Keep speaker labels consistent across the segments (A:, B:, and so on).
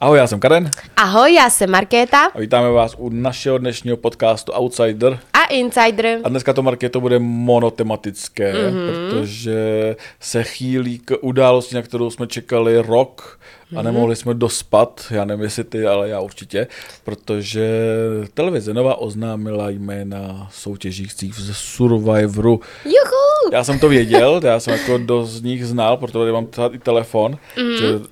A: Ahoj, já jsem Karen
B: Ahoj, já jsem Markéta
A: a vítáme vás u našeho dnešního podcastu Outsider.
B: a Insider.
A: A dneska to, Markéto, bude monotematické, mm-hmm. protože se chýlí k události, na kterou jsme čekali rok a nemohli jsme dospat, já nevím, jestli ty, ale já určitě, protože televize Nova oznámila jména soutěžících z Survivoru.
B: Juhu!
A: Já jsem to věděl, já jsem jako dost z nich znal, protože mám třeba i telefon, mm. že uh,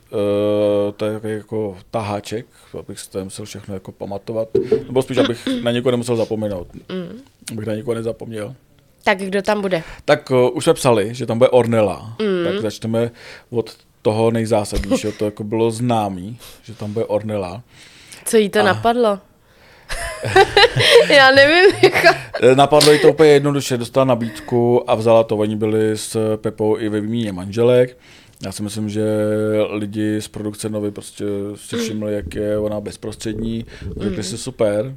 A: to je jako, taháček, abych si to nemusel všechno jako pamatovat, nebo spíš, abych na někoho nemusel zapomenout, mm. abych na někoho nezapomněl.
B: Tak kdo tam bude?
A: Tak uh, už jsme psali, že tam bude Ornella, mm. tak začneme od toho nejzásadnějšího, to jako bylo známý, že tam bude Ornella.
B: Co jí to a... napadlo? já nevím, jako...
A: Napadlo jí to úplně jednoduše, dostala nabídku a vzala to. Oni byli s Pepou i ve výměně manželek. Já si myslím, že lidi z produkce Novy prostě si všimli, jak je ona bezprostřední. Řekli si super,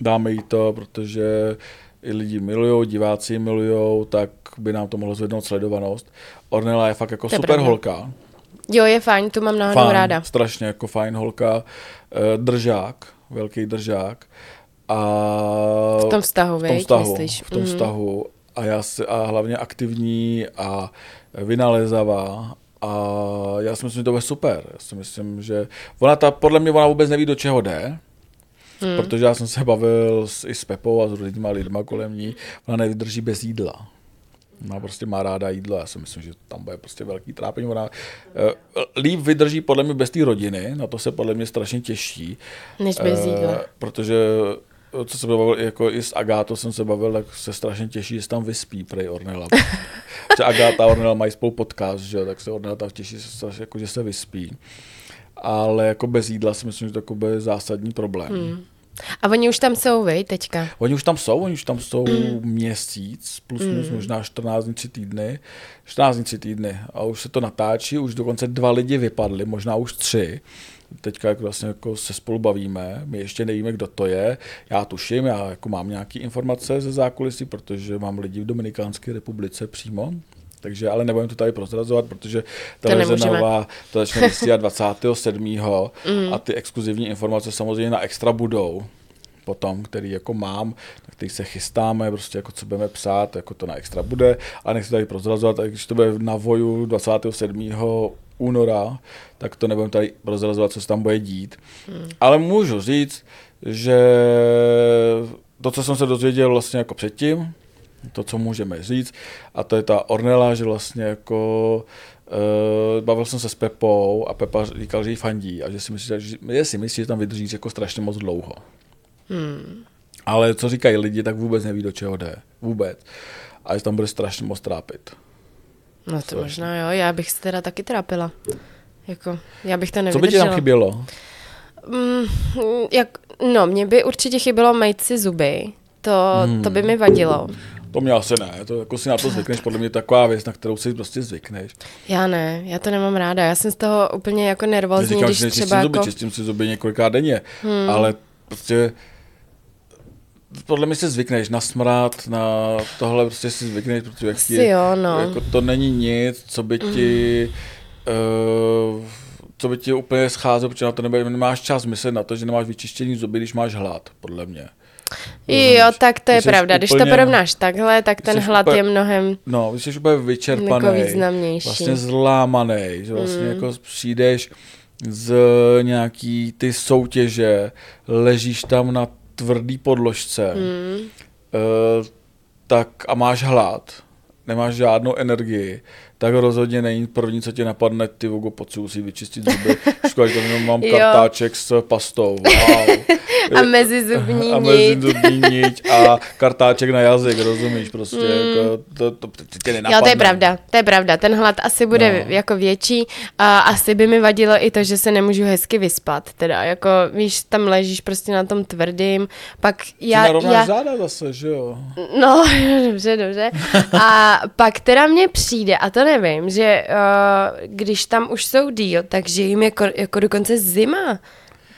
A: dáme jí to, protože i lidi milujou, diváci milujou, tak by nám to mohlo zvednout sledovanost. Ornella je fakt jako
B: To je
A: super
B: pravda.
A: holka.
B: Jo, je fajn, tu mám náhodou
A: Fajn,
B: ráda.
A: strašně jako fajn holka. Eh, Držák, velký držák. A
B: V tom vztahu,
A: v tom vztahu,
B: myslíš?
A: v tom
B: Mhm.
A: vztahu. A, já si, a hlavně aktivní a vynalézavá. A já si myslím, že to bude super. Já si myslím, že ona ta, podle mě ona vůbec neví, do čeho jde. Hmm. Protože já jsem se bavil s, i s Pepou a s různýma lidma kolem ní. Ona nevydrží bez jídla. Ona prostě má ráda jídlo, já si myslím, že tam bude prostě velký trápení. Ona uh, líp vydrží podle mě bez té rodiny, na to se podle mě strašně těší.
B: Než bez
A: Eh,
B: jídla.
A: protože eh, co se bavil, jako i s Agátou jsem se bavil, tak se strašně těší, že se tam vyspí prej Ornella. Protože Agáta a Ornella mají spolu podcast, že? tak se Ornella tam těší, se strašně, jako, že se vyspí. Ale jako bez jídla si myslím, že to jako bude zásadní problém. Hmm.
B: A oni už tam jsou, vy, teďka.
A: Oni už tam jsou, oni už tam jsou
B: Mm.
A: měsíc, plus minus možná 14 dní, 3 týdny. 14 dní, 3 týdny. A už se to natáčí, už dokonce dva lidi vypadli, možná už tři. Teďka jak vlastně jako se spolu bavíme, my ještě nevíme, kdo to je. Já tuším, já jako mám nějaké informace ze zákulisí, protože mám lidi v Dominikánské republice přímo. Takže ale nebudem to tady prozrazovat, protože televize. Nová to začne vysílat 27. a ty exkluzivní informace samozřejmě na extra budou potom, který jako mám, na který se chystáme, prostě jako co budeme psát, jako to na extra bude, a nechci tady prozrazovat, a když to bude na voju 27. února, tak to nebudeme tady prozrazovat, co se tam bude dít. Hmm. Ale můžu říct, že to, co jsem se dozvěděl vlastně jako předtím, to, co můžeme říct, a to je ta Ornella, že vlastně jako Uh, bavil jsem se s Pepou a Pepa říkal, že jí fandí a že si myslí, že, že si myslí, že tam vydrží jako strašně moc dlouho.
B: Hmm.
A: Ale co říkají lidi, tak vůbec neví, do čeho jde. Vůbec. A že tam bude strašně moc trápit.
B: No to možná jo, já bych se teda taky trápila. Jako, já bych to
A: Co by ti
B: nevydržela.
A: tam chybělo?
B: Mm, jak, no, mně by určitě chybělo mít si zuby. To,
A: Hmm.
B: to by mi vadilo.
A: To mě asi ne. To jako si na to zvykneš, podle mě taková věc, na kterou si prostě zvykneš.
B: Já ne, já to nemám ráda. Já jsem z toho úplně jako nervózní,
A: Neříkám,
B: když
A: že
B: třeba
A: zuby,
B: jako...
A: čistím si zuby několikrát denně, hmm. ale prostě podle mě si zvykneš na smrad, na tohle prostě si zvykneš, protože jak
B: Asi jo, no.
A: jako to není nic, co by ti uh, co by ti úplně scházelo, protože na to nebude, nemáš čas myslet na to, že nemáš vyčištěný zuby, když máš hlad, podle mě.
B: Jo, tak to je
A: Když
B: pravda. Když to porovnáš takhle, tak ten hlad
A: úplně-
B: je mnohem...
A: No, když jsi úplně vyčerpaný,
B: Jako
A: vlastně zlámaný, že vlastně mm. jako přijdeš z nějaký ty soutěže, ležíš tam na tvrdý podložce, mm. uh, tak a máš hlad, nemáš žádnou energii, tak rozhodně není první, co ti napadne, ty vogo, potřebuji si vyčistit zuby. Škoda, že tam mám kartáček s pastou. Wow.
B: A mezi zubní
A: a mezi zubní niť a kartáček na jazyk, rozumíš, prostě, mm. jako, to, to, to tě nenapadne.
B: Jo, to je pravda, to je pravda. Ten hlad asi bude
A: No.
B: jako větší a asi by mi vadilo i to, že se nemůžu hezky vyspat. Teda jako, víš, tam ležíš prostě na tom tvrdým, pak
A: Já,
B: já...
A: narovnáš
B: já
A: záda zase, že jo?
B: No, dobře, dobře. A pak teda mně přijde, a to nevím, že uh, když tam už jsou díl, takže jim je jako, jako dokonce zima.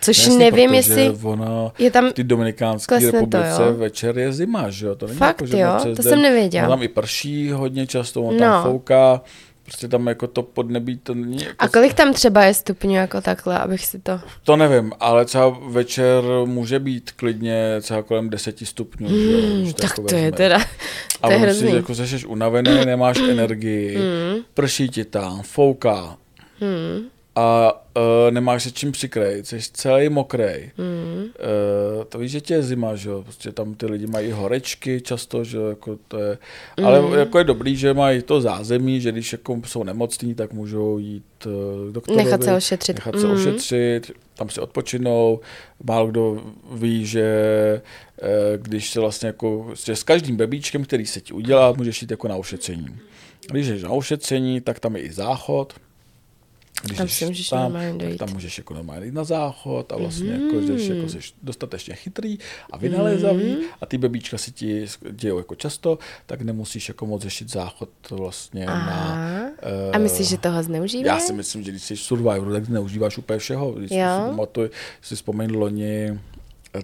B: Což
A: Jasně,
B: nevím, jestli
A: Ona
B: je tam...
A: v té Dominikánské
B: to,
A: republice
B: jo?
A: večer je zima, že jo? To není
B: Fakt,
A: jako, že
B: jo? To
A: den-
B: jsem nevěděla.
A: ono tam i prší hodně často, on
B: No.
A: tam fouká, prostě tam jako to podnebí, to není... Jako
B: A kolik tam třeba je stupňů jako takhle, abych si to...
A: To nevím, ale třeba večer může být klidně třeba kolem 10 stupňů. že jo,
B: Hmm,
A: když
B: tak
A: jako
B: to je teda...
A: A
B: to je
A: ono
B: hrozný.
A: si jako seš unavený, nemáš energii,
B: Hmm.
A: prší ti tam, fouká
B: Hmm.
A: A uh, nemáš se čím přikrejt, jsi celý mokrej.
B: Hmm.
A: Uh, to víš, že tě je zima, že jo, prostě tam ty lidi mají horečky často, že jako to je, ale
B: Mm.
A: jako je dobrý, že mají to zázemí, že když jako jsou nemocní, tak můžou jít uh, doktorovi.
B: Nechat se ošetřit.
A: Nechat se
B: Mhm.
A: ošetřit, tam si odpočinou. Málo kdo ví, že eh, když se vlastně jako, že s každým bebíčkem, který se ti udělá, můžeš jít jako na ošetření. Když jsi na ošetření, tak tam je i záchod. Když
B: Tam si můžeš
A: tam,
B: normálně dojít.
A: tam můžeš jako normálně jít na záchod a vlastně jako, že jsi, jako jsi dostatečně chytrý a vynalézavý
B: Mhm.
A: a ty bebíčka si ti dějou jako často, tak nemusíš jako moc řešit záchod vlastně na...
B: Aha.
A: eh,
B: A myslíš, že toho zneužívají?
A: já si myslím, že když jsi v Survivoru, tak zneužíváš úplně všeho. Když
B: Jo.
A: si pamatuju, si vzpomeň loni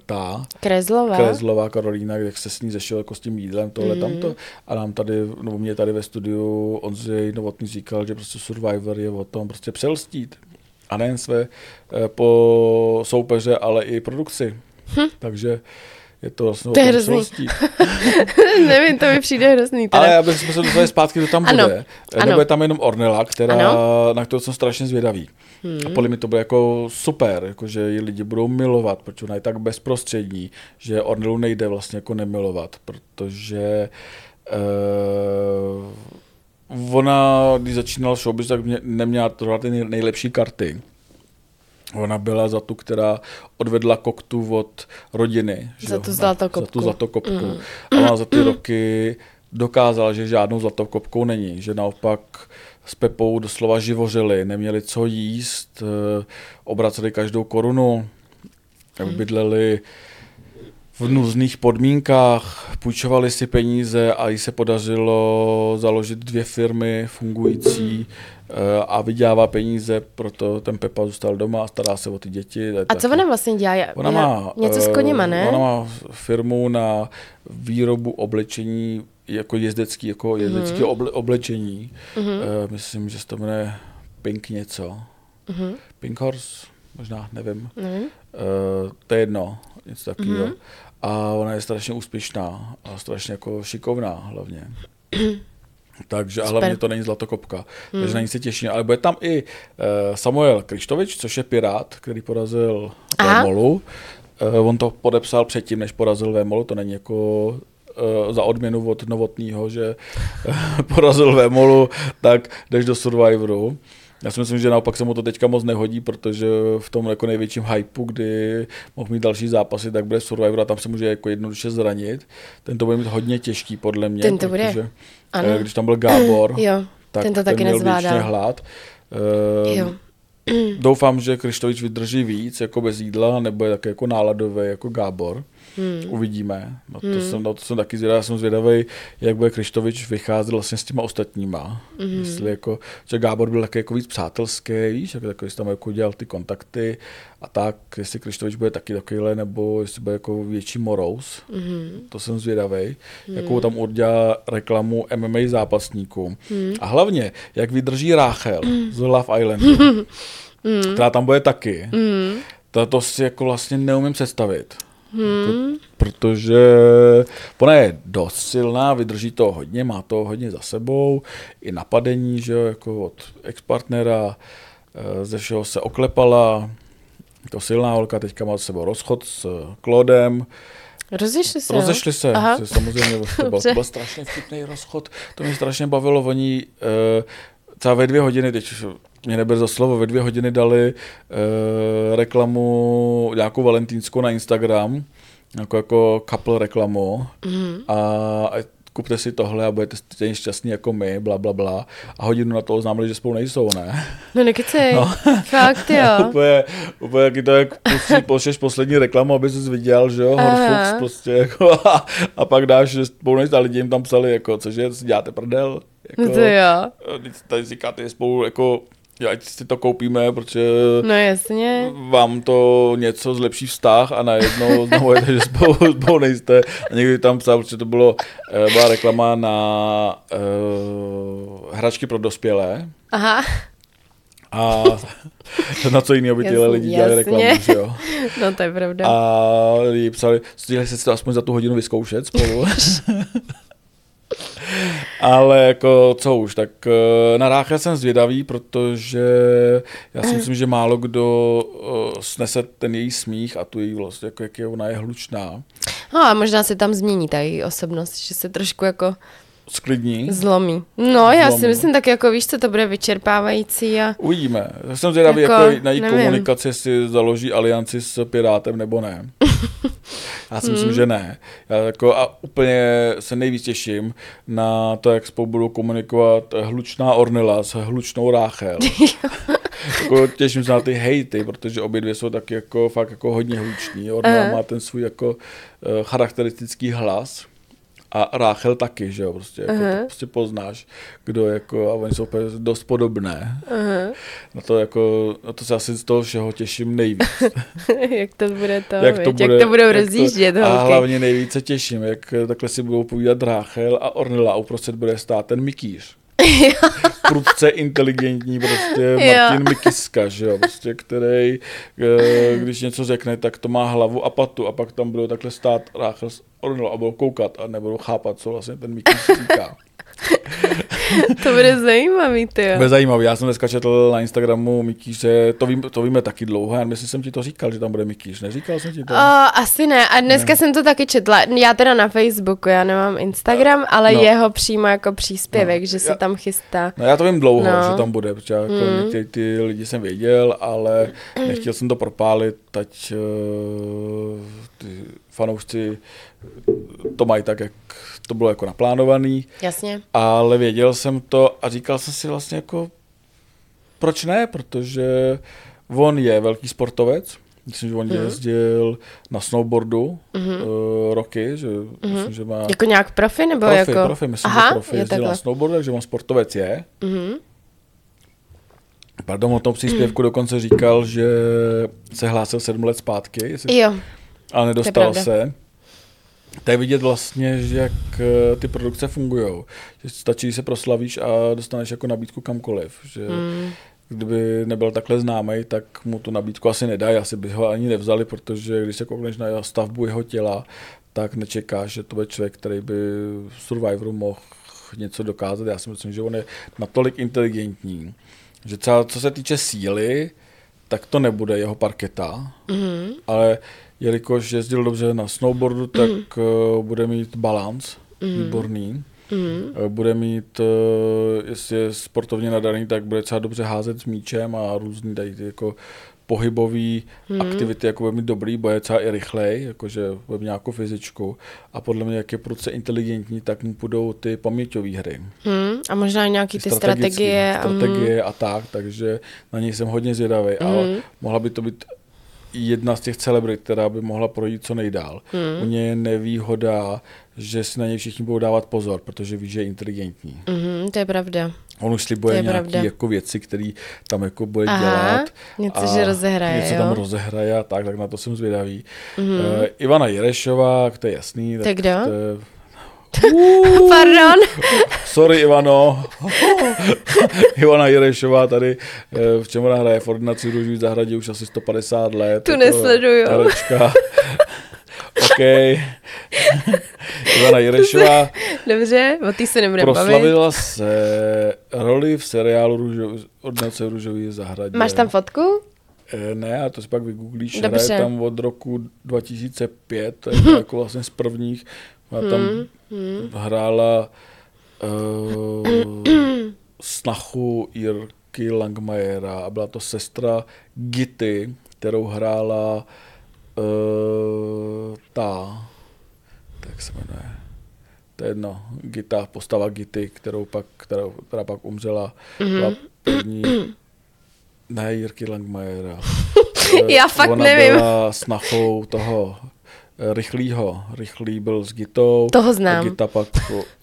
A: ta
B: Krezlova?
A: Krezlová Karolína, jak se s ní zešel jako s tím jídlem, tohle
B: Mhm.
A: tamto. A nám tady, no mě tady ve studiu Ondřej Novotný říkal, že prostě Survivor je o tom prostě přelstít. A nejen své eh, po soupeře, ale i produkci. Takže je to vlastně.
B: To je hrozný. Nevím, to mi přijde hrozný. Teda.
A: Ale aby jsme se dostali zpátky, kdo tam
B: Ano,
A: bude.
B: ano.
A: Nebo je tam jenom Ornella, která,
B: Ano.
A: na kterou jsem strašně zvědavý. Hmm. A podle mě to bude jako super, jako že ji lidi budou milovat, protože ona je tak bezprostřední, že Ornelu nejde vlastně jako nemilovat, protože uh, ona, když začínala showbiz, tak mě, neměla to ty nej- nejlepší karty. Ona byla za tu, která odvedla koktu od rodiny. že
B: Za tu zlatokopku.
A: Za tu zlatokopku. Mm. A ona za ty roky dokázala, že žádnou zlatokopkou není, že naopak s Pepou doslova živořili, neměli co jíst, eh, obraceli každou korunu, mm. bydleli v nuzných podmínkách, půjčovali si peníze a jí se podařilo založit dvě firmy fungující eh, a vydělává peníze, proto ten Pepa zůstal doma a stará se o ty děti.
B: A co
A: taky-
B: ona vlastně dělá?
A: Ona má,
B: Něco s
A: eh,
B: koněma, ne?
A: Ona má firmu na výrobu oblečení, jako jezdecký, jako jezdecký
B: Mhm.
A: oble, oblečení. Eh, myslím, že se to jmenuje Pink něco.
B: Mhm.
A: Pink Horse, možná, nevím. Eh, to je jedno, něco takového.
B: Mhm.
A: A ona je strašně úspěšná a strašně jako šikovná hlavně. Takže a hlavně to není zlatokopka, takže na ní se těším. Ale bude tam i uh, Samuel Krištovič, což je pirát, který porazil. Vémolu. Uh, on to podepsal předtím, než porazil Vémolu, to není jako uh, za odměnu od Novotního, že eh, porazil Vémolu, tak jdeš do Survivoru. Já si myslím, že naopak se mu to teďka moc nehodí, protože v tom jako největším hypeu, kdy mohl mít další zápasy, tak bude Survivor a tam se může jako jednoduše zranit. Ten to bude mít hodně těžký, podle mě.
B: Ten to bude.
A: Protože,
B: Ano.
A: eh, Když tam byl Gábor,
B: Jo,
A: tak
B: ten to taky
A: měl
B: nezvládá.
A: věčně hlad. Eh,
B: Jo.
A: Doufám, že Krištovič vydrží víc, jako bez jídla, nebo je taky jako náladový, jako Gábor. Hmm. Uvidíme. No to, hmm. jsem, no to jsem taky zvědavý. Já jsem zvědavý, jak bude Krištovič vycházet vlastně s těma ostatníma. Hmm. Jestli jako, že Gábor byl taky jako víc přátelský, víš, jako takový, tam jako dělal ty kontakty a tak, jestli Krištovič bude taky takovýhle, nebo jestli bude jako větší morous. Hmm. To jsem zvědavý. Hmm. Jakou tam udělá reklamu MMA zápasníkům. Hmm. A hlavně, jak vydrží Ráchel hmm. z Love Islandu, hmm. která tam bude taky. Hmm. To, to si jako vlastně neumím představit. Jako, protože ona je dost silná, vydrží to hodně, má to hodně za sebou, i napadení, že jo, jako od ex-partnera, eh, ze všeho se oklepala, to silná holka, teďka má za sebou rozchod s Klodem,
B: Rozešli se?
A: Rozešli se,
B: Aha.
A: se samozřejmě, to byl, to byl strašně vtipný rozchod, to mě strašně bavilo, oni uh, třeba ve dvě hodiny, teď mě neber za slovo, ve dvě hodiny dali uh, reklamu, nějakou valentínskou na Instagram, jako, jako couple reklamu
B: Mhm.
A: a a kupte si tohle a budete stejně šťastní jako my, bla, bla, bla. A hodinu na to oznámili, že spolu nejsou, ne?
B: No nekecej. No. Fakt, jo.
A: úplně, úplně jaký to, jak pustí, pošleš poslední reklamu, aby jsi viděl, že jo. Horfux prostě, jako, a, a pak dáš, že spolu nejste, a lidi jim tam psali, jako, cože, si děláte prdel, jako,
B: No to jo.
A: teď tady říkáte spolu, jako, ať si to koupíme, protože
B: No jasně.
A: vám to něco zlepší vztah a najednou znovu je že spolu, spolu nejste. A někdy tam psal, protože to bylo, eh, byla reklama na uh, hračky pro dospělé.
B: Aha.
A: A na co jiného by tyhle lidi dělali reklamu, že jo?
B: No to je pravda.
A: A lidi psali, stihli se to aspoň za tu hodinu vyzkoušet spolu. Ale jako co už, tak eh, na Ráchel jsem zvědavý, protože já si myslím, že málo kdo eh, snese ten její smích a tu její vlastně, jako jak je ona je hlučná.
B: No a možná se tam změní ta její osobnost, že se trošku jako
A: Sklidní.
B: zlomí. No, já
A: Zlomí.
B: si myslím tak jako víš, co to bude vyčerpávající a
A: Uvidíme. Já jsem zvědavý,
B: Jako,
A: jako, na její
B: nevím.
A: komunikaci, jestli založí alianci s Pirátem nebo ne. Já si
B: Hmm.
A: myslím, že ne. Já jako a úplně se nejvíc těším na to, jak spolu budou komunikovat hlučná Ornela s hlučnou Ráchel. jako těším se na ty hejty, protože obě dvě jsou taky jako fakt jako hodně hluční. Ornela
B: Aha.
A: má ten svůj jako uh, charakteristický hlas. A Ráchel taky, že jo, prostě, jako, to prostě poznáš, kdo jako, a oni jsou dost podobné.
B: Aha.
A: Na to jako, na to se asi z toho všeho těším nejvíc.
B: jak to bude to,
A: jak, to bude,
B: jak to budou
A: jak
B: rozjíždět
A: A
B: holky.
A: hlavně nejvíce těším, jak takhle si budou povídat Ráchel a Ornella a uprostřed bude stát ten Mikýř. Prudce inteligentní prostě Martin Mikiska, že jo, prostě, který, eh, když něco řekne, tak to má hlavu a patu a pak tam budou takhle stát Ráchel s Ornella a budou koukat a nebudou chápat, co vlastně ten Mikýř říká.
B: To bude zajímavý, ty jo.
A: Bude zajímavý, já jsem dneska četl na Instagramu Mikýře, to, vím, to víme taky dlouho, já myslím, jsem ti to říkal, že tam bude Mikýř, neříkal jsem ti to?
B: O, asi ne. A dneska jsem to taky četla. Já teda na Facebooku, já nemám Instagram, ale
A: No.
B: jeho přímo jako příspěvek,
A: No.
B: že se
A: Já-
B: tam chystá.
A: No já to vím dlouho,
B: No.
A: že tam bude, protože jako
B: Hmm.
A: některý ty lidi jsem věděl, ale nechtěl jsem to propálit, ať uh, ty fanoušci to mají tak, jak to bylo jako naplánovaný,
B: Jasně.
A: ale věděl jsem to a říkal jsem si vlastně jako, proč ne, protože on je velký sportovec, myslím, že on
B: Mhm.
A: jezdil na snowboardu uh, roky, že myslím, že má
B: Jako nějak profi, nebo
A: profi,
B: jako...
A: profi, myslím,
B: Aha,
A: že profi
B: je
A: jezdil na
B: takhle.
A: snowboardu, takže on sportovec je.
B: Mhm.
A: Pardon, o tom příspěvku dokonce říkal, že se hlásil sedm let zpátky, jestli,
B: Jo,
A: ale nedostal se. To je vidět vlastně, že jak eh, ty produkce fungují. Že stačí, když se proslavíš a dostaneš jako nabídku kamkoliv. Že
B: Mm.
A: kdyby nebyl takhle známý, tak mu tu nabídku asi nedají, asi by ho ani nevzali, protože když se koukneš na jeho stavbu jeho těla, tak nečekáš, že to bude člověk, který by v Survivoru mohl něco dokázat. Já si myslím, že on je natolik inteligentní, že třeba co se týče síly, tak to nebude jeho parketa,
B: Mhm.
A: ale jelikož jezdil dobře na snowboardu, tak mm. bude mít balans, mm. výborný.
B: Mhm.
A: Eh, Bude mít, eh, jestli je sportovně nadaný, tak bude třeba dobře házet s míčem a různý tady jako pohybové hmm. aktivity, jako bude mít dobrý, bude třeba i rychlej, jakože bude mít nějakou fyzičku. A podle mě, jak je prudce inteligentní, tak mu půjdou ty paměťové hry.
B: Hmm. A možná nějaký ty strategie. a-
A: strategie a tak, takže na něj jsem hodně zvědavý.
B: Mhm.
A: Ale mohla by to být jedna z těch celebrit, která by mohla projít co nejdál.
B: Mhm.
A: U něj je nevýhoda, že si na něj všichni budou dávat pozor, protože ví, že je inteligentní.
B: Mhm, to je pravda.
A: On už slibuje
B: je
A: nějaké jako věci, které tam jako bude
B: Aha,
A: dělat.
B: něco, že rozehraje,
A: Něco
B: jo?
A: tam rozehraje a tak, tak na to jsem zvědavý. Mm-hmm. Uh, Ivana Jerešová, to je jasný.
B: To je kdo?
A: To je,
B: Pardon.
A: sorry Ivano. Ivana Jerešová tady, eh, v čem ona hraje v ordinaci v Růžový zahradě už asi 150 let.
B: Tu nesleduju.
A: herečka. OK. Ivana Jerešová
B: Dobře, o té se nebudeme bavit.
A: proslavila se roli v seriálu Růžov, Ordinace Růžový zahradě.
B: Máš tam fotku?
A: Eh, Ne, a to si pak vygooglíš.
B: Dobře.
A: Hraje tam od roku 2005, to je jako vlastně z prvních. A tam
B: Hmm,
A: hrála uh, snachu Jirky Langmajera a byla to sestra Gity, kterou hrála uh, ta, tak se jmenuje, to je jedno, Gita, postava Gity, kterou pak, kterou, která pak umřela, byla první, ne Jirky Langmajera.
B: Já fakt
A: Ona
B: nevím.
A: byla snachou toho rychlýho. Rychlý byl s Gitou.
B: Toho znám.
A: A Gita pak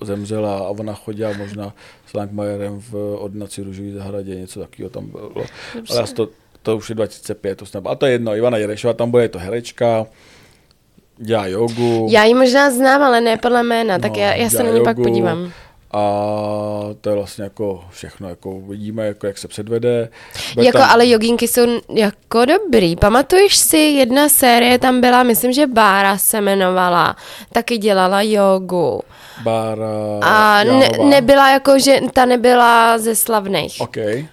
A: zemřela a ona chodila možná s Langmajerem v ordinaci Růžový zahradě, něco takového tam bylo. Ale asi to, to už je 2005, to snad. A to je jedno, Ivana Jerešová, tam bude je to herečka, dělá jogu.
B: Já ji možná znám, ale ne podle jména, tak
A: No,
B: já, já se na ní pak podívám.
A: A to je vlastně jako všechno, jako vidíme, jako jak se předvede. Bude
B: Jako,
A: tam-
B: ale jogínky jsou jako dobrý. Pamatuješ si, jedna série tam byla, myslím, že Bára se jmenovala, taky dělala jogu.
A: Bára
B: A ne, nebyla jako, že ta nebyla ze slavných.
A: OK.
B: Uh,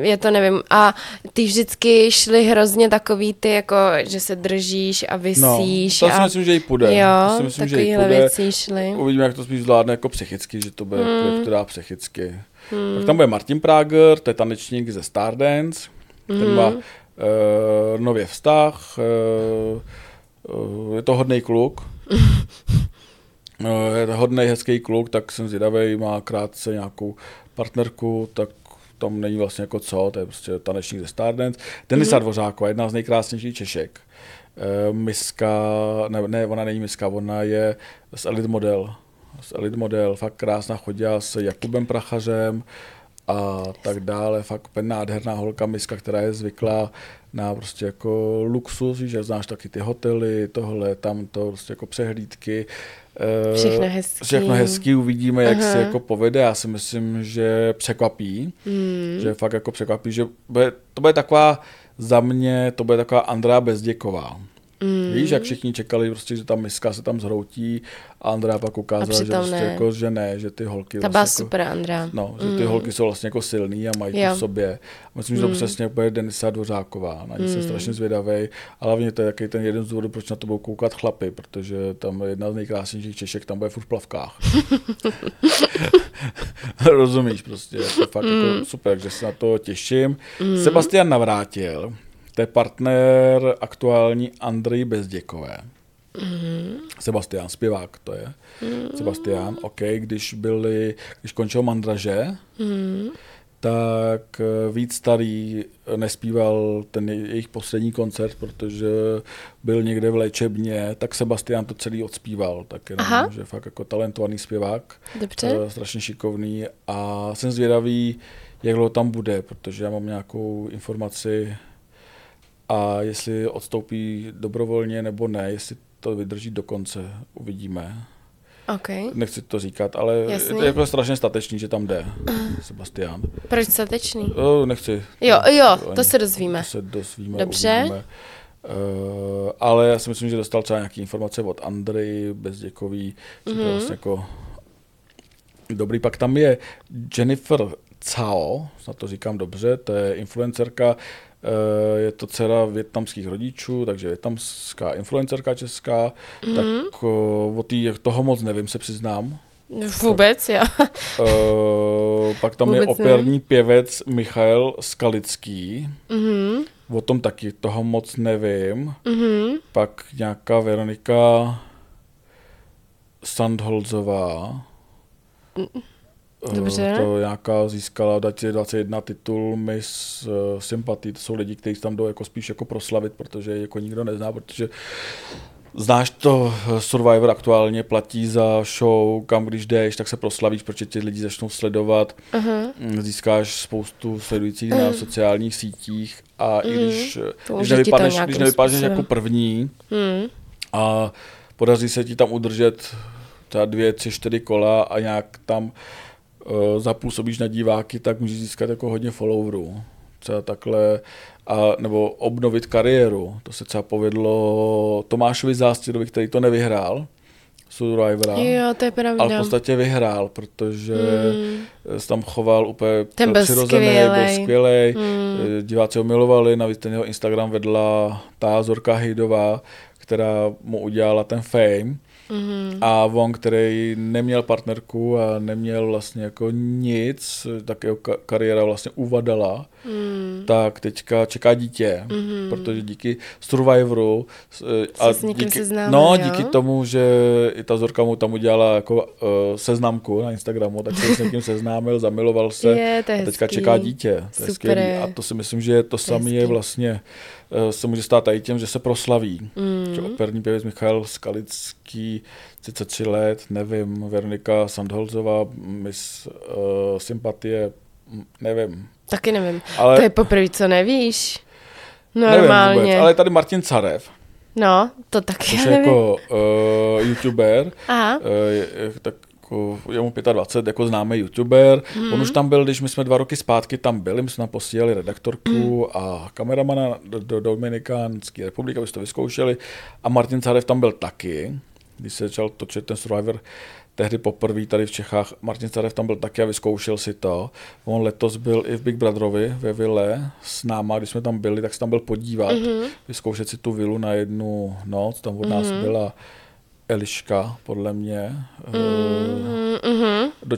B: je to nevím. A ty vždycky šly hrozně takový ty, jako, že se držíš a
A: No,
B: vysíš.
A: to si
B: a...
A: myslím, že jí půjde.
B: Jo,
A: to si myslím, že jí půjde.
B: věci šly.
A: Uvidíme, jak to spíš zvládne jako psychicky, že to bude hmm. jak to dá psychicky. Hmm. Pak tam bude Martin Prager, to je tanečník ze Stardance. Ten
B: Hmm.
A: má uh, nově vztah. Uh, uh, je to hodný kluk. Uh, je to hodný, hezký kluk, tak jsem zvědavý, má krátce nějakou partnerku, tak tam není vlastně jako co, to je prostě tanečník ze Stardance. Denisa mm-hmm. Dvořáková, jedna z nejkrásnějších Češek. Uh, miska, ne, ne, ona není miska, ona je z Elite Model. Z Elite Model, fakt krásná, chodila s Jakubem Prachařem a tak dále, fakt úplně nádherná holka, miska, která je zvyklá na prostě jako luxus, že znáš taky ty hotely, tohle, tam to prostě jako přehlídky. Eh,
B: Všechno hezký.
A: Všechno hezký, uvidíme, jak
B: Aha.
A: se jako povede. Já si myslím, že překvapí,
B: Hmm.
A: že fakt jako překvapí, že bude, to bude taková, za mě, to bude taková Andrea Bezděková. Mm. Víš, jak všichni čekali, prostě, že ta miska se tam zhroutí a Andrea pak ukázala, že, prostě
B: ne.
A: jako, že ne, že ty holky
B: Ta byla
A: vlastně
B: super, Andrea.
A: Jako, no, že ty holky jsou vlastně jako silný a mají to v sobě. Myslím, že to přesně bude Denisa Dvořáková. Na ní jsem strašně zvědavý. A hlavně to je taky ten jeden z důvodů, proč na to budou koukat chlapy, protože tam jedna z nejkrásnějších Češek tam bude furt v plavkách. Rozumíš prostě, je to fakt jako super, takže se na to těším. Sebastian Navrátil, to je partner aktuální Andrej Bezděkové. Sebastian, zpěvák to je. Sebastian, OK, když byli, když končil Mandraže, tak eh, víc starý nespíval ten je- jejich poslední koncert, protože byl někde v léčebně, tak Sebastian to celý odspíval, tak jenom,
B: Aha.
A: že fakt jako talentovaný zpěvák,
B: Dobře.
A: eh, strašně šikovný a jsem zvědavý, jak dlouho tam bude, protože já mám nějakou informaci a jestli odstoupí dobrovolně nebo ne, jestli to vydrží do konce, uvidíme.
B: OK.
A: Nechci to říkat, ale je
B: Jasný.
A: to jako strašně statečný, že tam jde Sebastian.
B: Proč statečný?
A: Nechci.
B: Jo, jo, to se dozvíme.
A: To se dozvíme,
B: Dobře.
A: uvidíme. Uh, ale já si myslím, že dostal třeba nějaké informace od Andry Bezděkový, že
B: Mhm.
A: to je vlastně jako dobrý. Pak tam je Jennifer Cao, snad to říkám dobře, to je influencerka, je to dcera větnamských rodičů, takže větnamská influencerka česká,
B: Mhm.
A: tak o, o tý, toho moc nevím, se přiznám.
B: Vůbec, jo.
A: Uh, pak tam je
B: Vůbec
A: operní pěvec Michael Skalický.
B: Mhm,
A: O tom taky toho moc nevím.
B: mhm.
A: Pak nějaká Veronika Sandholzová. Eh,
B: Dobře.
A: To nějaká získala 2021 titul Miss uh, Sympathy. To jsou lidi, kteří tam jdou jako spíš jako proslavit, protože jako nikdo nezná, protože Znáš to, eh, Survivor aktuálně platí za show, kam když jdeš, tak se proslavíš, protože tě lidi začnou sledovat. Mm, získáš spoustu sledujících na sociálních sítích a i když, eh, když
B: ti to
A: nevypadneš, když nevypadneš jako první
B: Hmm.
A: a podaří se ti tam udržet třeba dvě, tři, čtyři kola a nějak tam uh, zapůsobíš na diváky, tak můžeš získat jako hodně followerů. Třeba takhle, a, nebo obnovit kariéru. To se třeba povedlo Tomášovi Zástěrovi, který to nevyhrál, Survivora,
B: Jo, to je pravda.
A: ale v podstatě vyhrál, protože se tam choval úplně.
B: Ten byl
A: přirozený,
B: skvělej.
A: byl skvělej.
B: Hmm.
A: Diváci ho milovali, navíc ten jeho Instagram vedla ta Zorka Hejdová, která mu udělala ten fame.
B: Mhm.
A: A on, který neměl partnerku a neměl vlastně jako nic, tak jeho ka- kariéra vlastně uvadala,
B: Hmm.
A: tak teďka čeká dítě, protože díky Survivoru s- a
B: s někým
A: díky,
B: seznámil,
A: no,
B: jo?
A: díky tomu, že i ta Zorka mu tam udělala jako uh, seznamku na Instagramu, tak se s někým seznámil, zamiloval se
B: Je, to je
A: a teďka
B: hezký.
A: čeká dítě. To je
B: Super.
A: skvělý. A to si myslím, že to samé je vlastně, eh, se může stát i tím, že se proslaví.
B: Mm.
A: Že operní pěvec Michal Skalický, 33 let, nevím, Veronika Sandholzová, Miss uh, Sympatie, nevím.
B: Taky nevím.
A: Ale
B: To je poprvé, co nevíš.
A: nevím
B: Normálně.
A: vůbec, ale je tady Martin Carev,
B: No, to taky
A: což
B: já
A: je
B: nevím.
A: jako uh, youtuber,
B: Aha.
A: uh, je, je tak jako, je mu 25, jako známý youtuber. Hmm. On už tam byl, když my jsme dva roky zpátky tam byli, my jsme tam posílali redaktorku hmm. a kameramana do, do Dominikánské republiky, aby to vyzkoušeli. A Martin Carev tam byl taky, když se začal točit ten Survivor tehdy poprvé tady v Čechách. Martin Carev tam byl taky a vyzkoušel si to. On letos byl i v Big Brotherovi ve vile s náma, když jsme tam byli, tak se tam byl podívat, mm-hmm. vyzkoušet si tu vilu na jednu noc. Tam od nás mm-hmm. byla Eliška, podle mě,
B: mm-hmm.
A: do,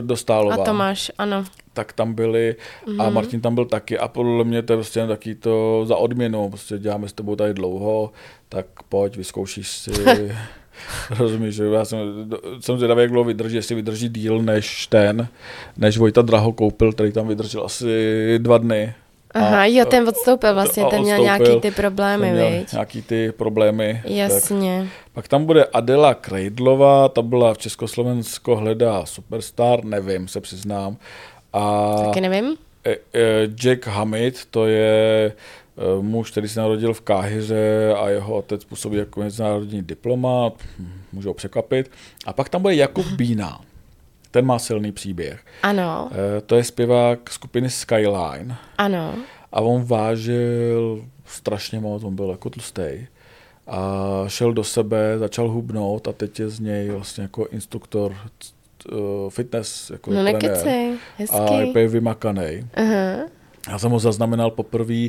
A: Dostálová.
B: A Tomáš, ano.
A: Tak tam byli mm-hmm. a Martin tam byl taky a podle mě to je prostě taky to za odměnu, prostě děláme s tebou tady dlouho, tak pojď, vyzkoušíš si Rozumíš, že já jsem, jsem zvědavý, jak dlouho vydrží, jestli vydrží díl než ten, než Vojta Draho koupil, který tam vydržel asi dva dny.
B: Aha, a, jo, ten odstoupil vlastně, ten měl nějaký ty problémy,
A: měl
B: viď?
A: nějaký ty problémy.
B: Jasně.
A: Tak. Pak tam bude Adela Kreidlová, ta byla v Československo hledá superstar, nevím, se přiznám. A
B: Taky nevím.
A: E, e, Jack Hamid, to je Eh, muž, který se narodil v Káhyře a jeho otec působí jako mezinárodní diplomat, může ho překvapit. A pak tam bude Jakub Bína, ten má silný příběh.
B: Ano.
A: Eh, to je zpěvák skupiny Skyline.
B: Ano.
A: A on vážil strašně moc, on byl jako tlustý. A šel do sebe, začal hubnout a teď je z něj vlastně jako instruktor uh, fitness, jako
B: no nekecej, hezky.
A: A je vymakaný. Uh-huh. Já jsem ho zaznamenal poprvé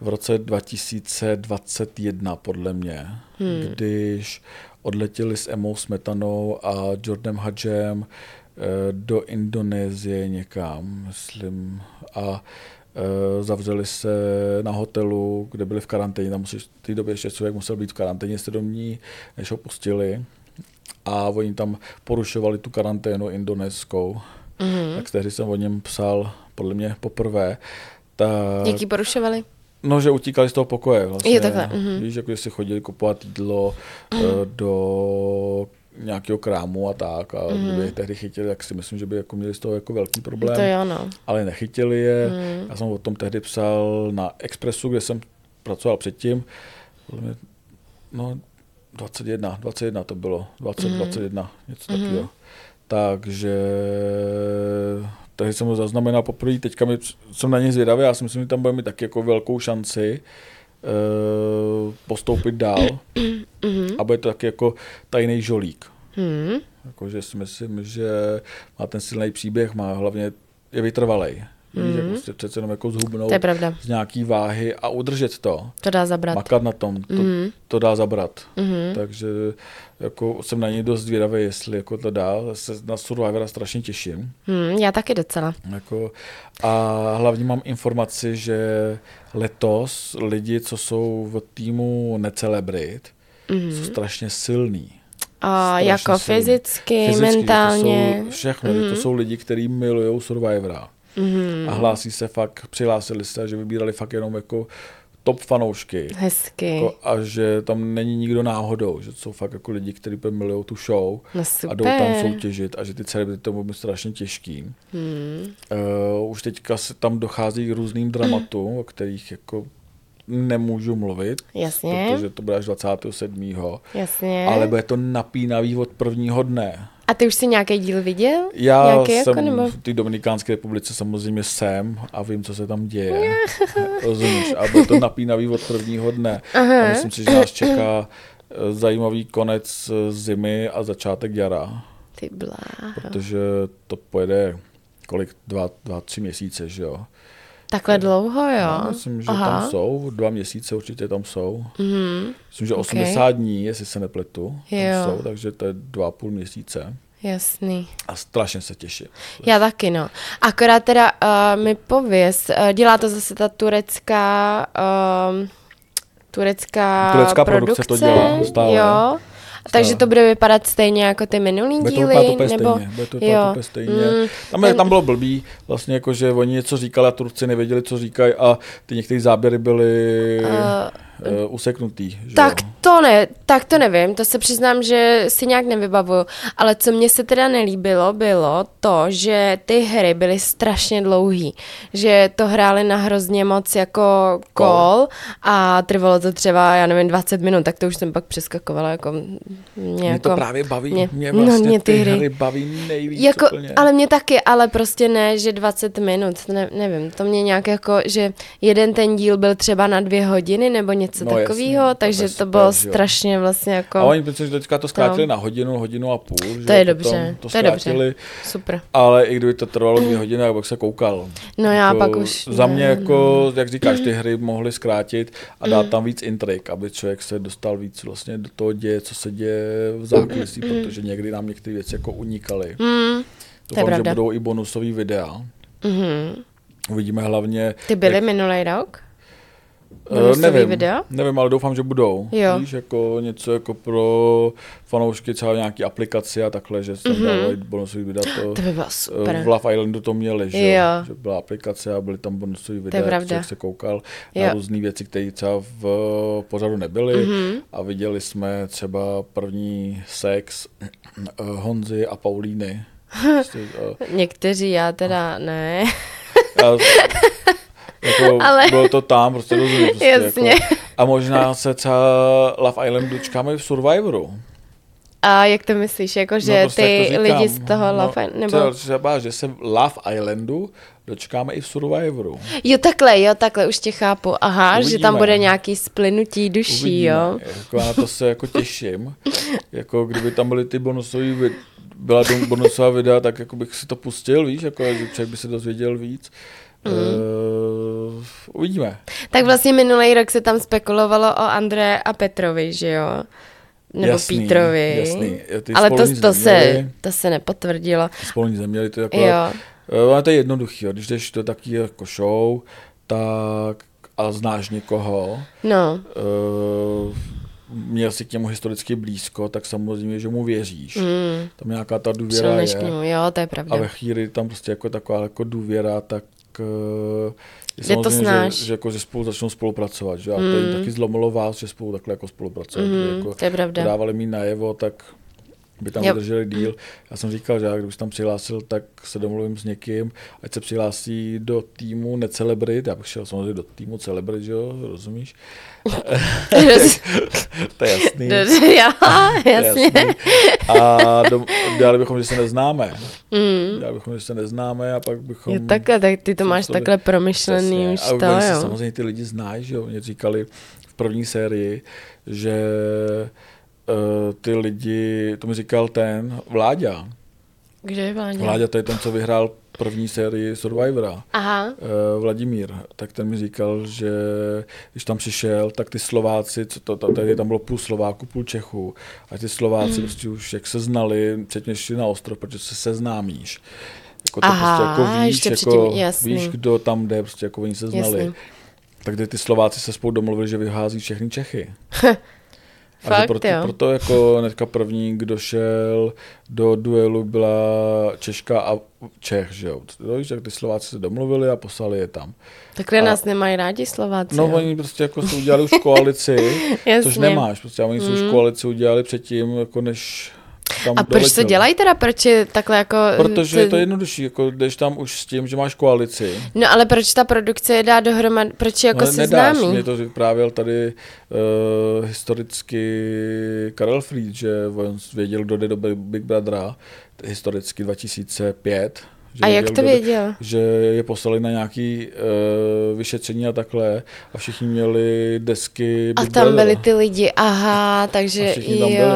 A: v roce 2021, podle mě, hmm. když odletěli s Emou Smetanou a Jordanem Hadžem eh, do Indonésie někam, myslím, a eh, zavřeli se na hotelu, kde byli v karanténě, tam musíš, v té době ještě člověk musel být v karanténě 7 dní, než ho pustili a oni tam porušovali tu karanténu indonéskou. Mm-hmm. Tak tehdy jsem o něm psal podle mě poprvé.
B: Ta... Jaký porušovali?
A: No, že utíkali z toho pokoje vlastně.
B: Je takhle. Mm-hmm.
A: Víš, jako si chodili kupovat jídlo mm-hmm. do nějakého krámu a tak a mm-hmm. kdyby je tehdy chytili, tak si myslím, že by jako měli z toho jako velký problém.
B: To jo, no.
A: Ale nechytili je. Mm. Já jsem o tom tehdy psal na Expressu, kde jsem pracoval předtím. No, 21, 21 to bylo, 20, mm. 21, něco mm. takového. Takže takže jsem ho zaznamenal poprvé, teďka mi, jsem na ně zvědavý, já si myslím, že tam bude mít taky jako velkou šanci uh, postoupit dál mm-hmm. a bude to taky jako tajný žolík. Mm. Jakože si myslím, že má ten silný příběh, má hlavně, je vytrvalej. Mm-hmm. Že prostě přece jenom jako zhubnout
B: je
A: z nějaký váhy a udržet to.
B: To dá zabrat.
A: Makat na tom, to, mm-hmm. to dá zabrat. Mm-hmm. Takže jako jsem na něj dost zvědavý, jestli jako to dá. Se na Survivora strašně těším.
B: Mm, já taky docela.
A: Jako, a hlavně mám informaci, že letos lidi, co jsou v týmu necelebrit, mm-hmm. jsou strašně silní.
B: A jako fyzicky, fyzicky, mentálně.
A: To jsou všechno, mm-hmm. to jsou lidi, kteří milují Survivora. Mm-hmm. A hlásí se fakt, přihlásili se, že vybírali fakt jenom jako top fanoušky.
B: Hezky.
A: Jako, a že tam není nikdo náhodou, že to jsou fakt jako lidi, kteří milují tu show
B: no
A: a jdou tam soutěžit a že ty celebrity to budou strašně těžký. Hmm. Uh, už teďka se tam dochází k různým dramatům, o kterých jako nemůžu mluvit,
B: Jasně.
A: protože to bude až 27.
B: Jasně.
A: Ale bude to napínavý od prvního dne.
B: A ty už jsi nějaký díl viděl?
A: Já
B: nějaký
A: jsem jako, nebo? v té Dominikánské republice samozřejmě jsem a vím, co se tam děje. Rozumíš? A bude to napínavý od prvního dne. Aha. A myslím si, že nás čeká eh, zajímavý konec eh, zimy a začátek jara.
B: Ty bláho.
A: Protože to pojede kolik, dva, dva tři měsíce, že jo.
B: Takhle dlouho, jo? Já
A: myslím, že Aha. tam jsou, dva měsíce určitě tam jsou. Mm-hmm. Myslím, že 80 okay. dní, jestli se nepletu, tam jo. jsou, takže to je dva a půl měsíce.
B: Jasný.
A: A strašně se těším.
B: Já taky, no. Akorát teda uh, mi pověz, uh, dělá to zase ta turecká, uh, turecká,
A: turecká produkce, produkce to dělá stále.
B: Jo. Takže to bude vypadat stejně jako ty minulý
A: bude
B: díly?
A: To úplně nebo... stejně, bude to vypadat úplně stejně. Mm, tam, je, tam bylo blbý, vlastně jako, že oni něco říkali a Turci nevěděli, co říkají a ty některé záběry byly... Uh, uh, useknutý. Že
B: Tak
A: jo?
B: to ne, tak to nevím, to se přiznám, že si nějak nevybavuju, ale co mně se teda nelíbilo, bylo to, že ty hry byly strašně dlouhý, že to hráli na hrozně moc jako kol a trvalo to třeba, já nevím, 20 minut, tak to už jsem pak přeskakovala, jako mě,
A: Mě
B: jako,
A: to právě baví,
B: mě-
A: mě,
B: no,
A: vlastně
B: mě
A: ty
B: ty
A: hry,
B: hry-
A: baví nejvíc
B: jako,
A: úplně.
B: ale mě taky, ale prostě ne, že 20 minut, ne, nevím, to mě nějak jako, že jeden ten díl byl třeba na dvě hodiny nebo něco
A: No jasně,
B: takového,
A: to
B: takže to
A: super,
B: bylo
A: jo.
B: strašně vlastně jako...
A: A oni protože teďka to zkrátili
B: To.
A: na hodinu, hodinu a půl. že
B: To je dobře,
A: potom
B: to je dobře. Super.
A: Ale i kdyby to trvalo dvě hodiny, tak bych se koukal.
B: No já pak už
A: Za
B: ne,
A: mě jako, jak říkáš, ty hry mohly zkrátit a dát
B: Mm.
A: tam víc intrik, aby člověk se dostal víc vlastně do toho děje, co se děje v zákulisí, protože někdy nám některé věci jako unikaly.
B: Mm,
A: Doufám, že budou i bonusové videa.
B: mhm.
A: Uvidíme hlavně,
B: Ty byly minulý rok?
A: Eh,
B: Bonusový
A: nevím,
B: video?
A: nevím, ale doufám, že budou.
B: Jo.
A: Víš, jako něco jako pro fanoušky třeba nějaký aplikaci a takhle, že se tam
B: Mhm.
A: dávají bonusový videa. To,
B: To by bylo
A: eh,
B: super.
A: v Love Islandu to měli, že, jo? Že byla aplikace a byly tam bonusové videa,
B: pravda.
A: člověk se koukal na
B: Jo.
A: různé věci, které třeba v pořadu nebyly
B: Mhm.
A: a viděli jsme třeba první sex eh, Honzy a Paulíny. Prostě, eh,
B: Někteří, já teda ne.
A: jako,
B: Ale-
A: Bylo to tam, prostě rozumím. Prostě,
B: Jasně.
A: Jako, a možná se třeba Love Island dočkáme v Survivoru.
B: A jak to myslíš, jako že
A: No, prostě,
B: ty
A: jak to říkám.
B: lidi z toho Love Island, nebo...
A: třeba- že se Love Islandu dočkáme i v Survivoru.
B: Jo, takhle, jo, takhle, už tě chápu. Aha,
A: Uvidíme.
B: že tam bude nějaký splynutí duší,
A: Uvidíme.
B: jo.
A: Jako na to se jako těším. Jako kdyby tam byly ty bonusové byla tam bonusová videa, tak jako bych si to pustil, víš, jako že člověk by se dozvěděl víc. Uh, uvidíme.
B: Tak vlastně minulý rok se tam spekulovalo o André a Petrovi, že jo? Nebo
A: Jasný,
B: Pítrovi.
A: jasný. Ty
B: Ale to, to, se, to se nepotvrdilo.
A: Spolu nic neměli, to je jako,
B: Jo.
A: jo. to je jednoduchý, jo. když jdeš do taky jako show, tak a znáš někoho,
B: No,
A: uh, měl si k němu historicky blízko, tak samozřejmě, že mu věříš.
B: mm,
A: Tam nějaká ta důvěra
B: přilneš
A: je.
B: k němu, jo, to je
A: A
B: pravda.
A: ve chvíli tam prostě jako taková jako důvěra, tak je
B: Kde to znáš?
A: že, že, jako, že spolu začnou spolupracovat. Že? A to jim
B: Mm.
A: taky zlomilo vás, že spolu takhle jako spolupracovat. že
B: Mhm,
A: jako
B: to je pravda.
A: dávali mi najevo, tak by tam
B: Jo.
A: udrželi díl. Já jsem říkal, že já, kdybych se tam přihlásil, tak se domluvím s někým, ať se přihlásí do týmu necelebrit. Já bych šel samozřejmě do týmu celebrit, že jo, rozumíš? to je jasný.
B: jo,
A: to je
B: jasně.
A: jasný. A do, dělali bychom, že se neznáme.
B: Mm.
A: Dělali bychom, že se neznáme a pak bychom...
B: Jo, takhle, tak ty to máš takhle promyšlený
A: Přesně.
B: už
A: a
B: to, jo.
A: samozřejmě ty lidi znají, že jo. Oni říkali v první sérii, že ty lidi, to mi říkal ten Vláďa.
B: Kde je Vláďa?
A: Vláďa to je ten, co vyhrál první sérii Survivora.
B: Aha,
A: Uh, Vladimír, tak ten mi říkal, že když tam přišel, tak ty Slováci, co to, to, tady tam bylo půl Slováku, půl Čechů, a ty Slováci
B: Hmm.
A: prostě už jak se znali, předtím šli na ostrov, protože se seznámíš. Jako to
B: Aha,
A: prostě jako víš,
B: ještě
A: jako,
B: předtím, jasný.
A: víš, kdo tam jde, prostě jako oni se znali.
B: Jasný.
A: Tak ty, ty Slováci se spolu domluvili, že vyhází všechny Čechy. A
B: Fakt,
A: že proto,
B: jo.
A: proto jako hnedka první, kdo šel do duelu, byla Češka a Čech, že jo. Víš, tak ty Slováci se domluvili a poslali je tam.
B: takhle
A: A-
B: nás nemají rádi Slováci.
A: No
B: jo.
A: oni prostě jako si udělali už koalici, což nemáš. Prostě a oni si už
B: Mm.
A: koalici udělali předtím, jako než tam
B: A proč to dělají teda? Proč je takhle jako...
A: Protože je to jednodušší, jako jdeš tam už s tím, že máš koalici.
B: No ale proč ta produkce je dá dohromady, proč je jako
A: No,
B: se
A: nedáš,
B: známí?
A: mě to vyprávěl tady uh, historicky Karel Fried, že on věděl, kdo jde do Big Brothera, historicky 2005. Že
B: A jak to věděl?
A: Že je poslali na nějaký uh, vyšetření a takhle a všichni měli desky
B: A tam byli ty lidi, aha, takže
A: A všichni tam
B: jo.
A: byli.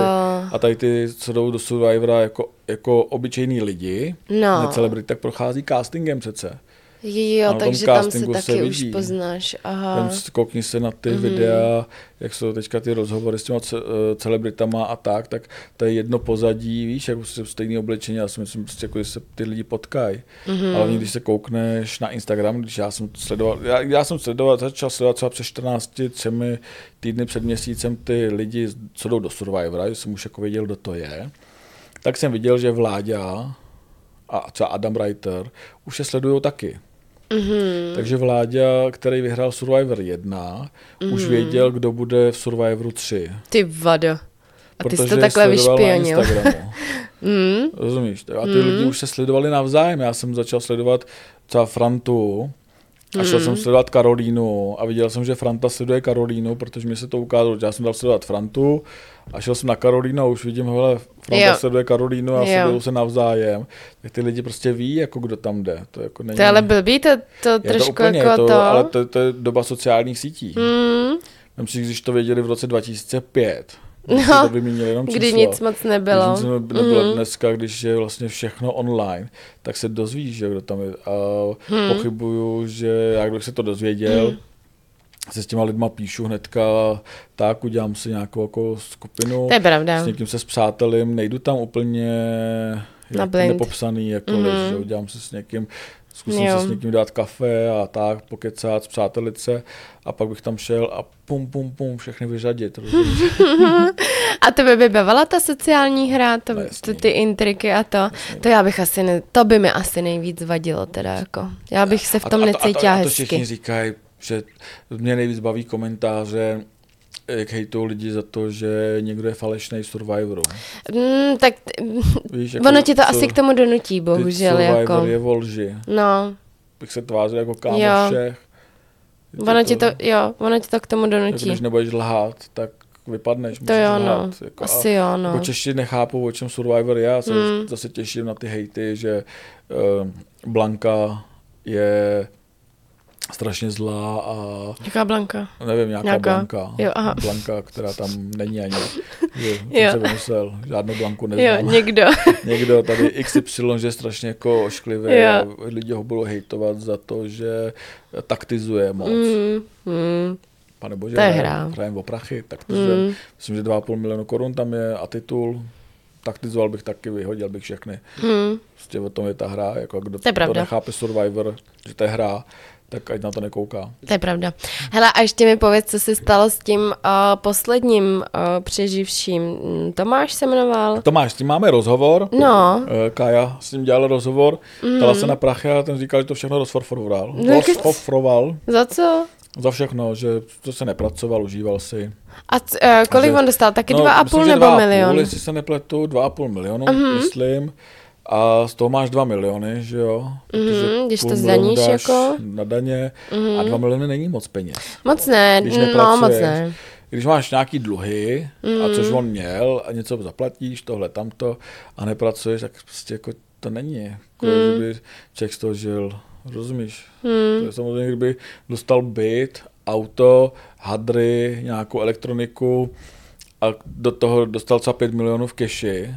A: A tady ty, co jdou do Survivora jako, jako obyčejní lidi,
B: No.
A: ne celebrity, tak prochází castingem přece.
B: Jo,
A: A na
B: takže tam se
A: castingu se
B: taky už
A: vidí.
B: poznáš, aha.
A: si- koukni se na ty
B: Mhm.
A: mm-hmm. videa, jak jsou teďka ty rozhovory s těma eh, celebritama a tak, tak to je jedno pozadí, víš, jak prostě stejné oblečení, já si myslím, prostě, jako, že se ty lidi potkají.
B: Mhm.
A: Mm-hmm. Ale když se koukneš na Instagram, když já jsem sledoval, já, já jsem sledoval, začal sledovat třeba před 14, třemi týdny před měsícem ty lidi, co jdou do Survivora, že jsem už jako věděl, kdo to je, tak jsem viděl, že Vláďa a třeba Adam Reiter už se sledují taky.
B: Mm-hmm.
A: Takže Vláďa, který vyhrál Survivor 1, mm-hmm. už věděl, kdo bude v Survivoru 3.
B: Ty vado. A ty jsi to takhle vyšpionil.
A: Instagramu.
B: Mm.
A: Rozumíš? A ty lidi už se sledovali navzájem. Já jsem začal sledovat třeba Frantu a šel jsem sledovat Karolínu a viděl jsem, že Franta sleduje Karolínu, protože mi se to ukázalo. Já jsem dal sledovat Frantu a šel jsem na Karolínu a už vidím, hele, Franta
B: Jo.
A: sleduje Karolínu a sledují se navzájem. Tak ty lidi prostě ví, jako kdo tam jde. To jako není...
B: To ale blbý, to, to
A: je to
B: trošku
A: úplně,
B: jako
A: to,
B: to.
A: ale to, to, je doba sociálních sítí.
B: Mm.
A: Vem si, když to věděli v roce 2005,
B: No,
A: to vyměnili jenom
B: Kdy
A: čísla.
B: nic moc nebylo.
A: Když nic nebylo
B: Mhm.
A: dneska, když je vlastně všechno online, tak se dozvíš, že kdo tam je. A
B: Hmm.
A: pochybuju, že já kdybych se to dozvěděl, se s těma lidma píšu hnedka, tak udělám si nějakou jako skupinu,
B: To je pravda.
A: s někým se spřátelím, nejdu tam úplně
B: Na
A: jak nepopsaný, jako
B: Mhm.
A: mm-hmm. že udělám se s někým, zkusím
B: Jo.
A: se s někým dát kafe a tak, pokecat, spřátelit se a pak bych tam šel a pum, pum, pum, všechny vyřadit.
B: A tebe by bavila ta sociální hra, to,
A: No,
B: to,
A: jasný.
B: ty intriky a to. To já bych asi ne, to by mi asi nejvíc vadilo teda jako. Já bych se v tom
A: to- a to-
B: necítila
A: a to, a to všichni
B: hezky.
A: říkají, že mě nejvíc baví komentáře, jak hejtou lidi za to, že někdo je falešný v Survivoru.
B: Mm, tak mm,
A: Víš, jako
B: ono tě to
A: sur-
B: asi k tomu donutí, bohužel.
A: Survivor
B: Jako.
A: je o lži.
B: No,
A: Bych se tvářil jako kámo
B: Jo.
A: všech.
B: ono ti to, jo, ono tě to k tomu
A: jako
B: donutí.
A: když nebudeš lhát, tak vypadneš.
B: To jo, no.
A: Jako,
B: Asi jo, no.
A: Jako Češi nechápou, o čem Survivor je. Já se
B: Hmm.
A: zase těším na ty hejty, že uh, Blanka je strašně zlá a
B: Jaká Blanka?
A: Nevím, nějaká,
B: Nějaká?
A: Blanka.
B: Jo, aha.
A: Blanka, která tam není ani. Že,
B: Jo.
A: se vymyslel, žádnou Blanku
B: Jo,
A: neznám.
B: někdo.
A: Někdo tady XY, že je strašně jako ošklivý
B: Jo.
A: a lidi ho budou hejtovat za to, že taktizuje moc.
B: Mm, mm,
A: Pane bože,
B: To je hra.
A: hrajem o prachy, taktizuje.
B: Mm.
A: Myslím, že 2,5 milionu korun tam je a titul. Taktizoval bych taky, vyhodil bych všechny.
B: mm.
A: Prostě o tom je ta hra, jako kdo
B: To je pravda.
A: nechápe Survivor, že to je hra, tak ať na to nekouká.
B: To je pravda. Hele, a ještě mi pověz, co se stalo s tím uh, posledním uh, přeživším. Mm, Tomáš se jmenoval?
A: Tomáš, s tím máme rozhovor.
B: No.
A: Eh, Kaja s ním dělala rozhovor, mm. ptala se na prachy a ten říkal, že to všechno rozforforoval.
B: No,
A: Rozforforoval
B: Za co?
A: za všechno, že to se nepracoval, užíval si.
B: A c- uh, kolik
A: Že-
B: on dostal? Taky
A: No,
B: dva a
A: myslím,
B: půl
A: že
B: nebo
A: dva a
B: milion?
A: Půl, jestli se nepletu, 2,5 milionu, mm-hmm. myslím. A z toho máš 2 miliony, že jo?
B: Mhm, když to zdaníš jako.
A: Na daně a 2 miliony není moc peněz.
B: Moc ne,
A: Když
B: no moc ne.
A: Když máš nějaký dluhy,
B: Mhm.
A: a což on měl, a něco zaplatíš, tohle, tamto, a nepracuješ, tak prostě jako to není. Jako,
B: Mhm.
A: že by člověk z toho žil. Rozumíš? To je samozřejmě, kdyby dostal byt, auto, hadry, nějakou elektroniku a do toho dostal třeba 5 milionů v keši,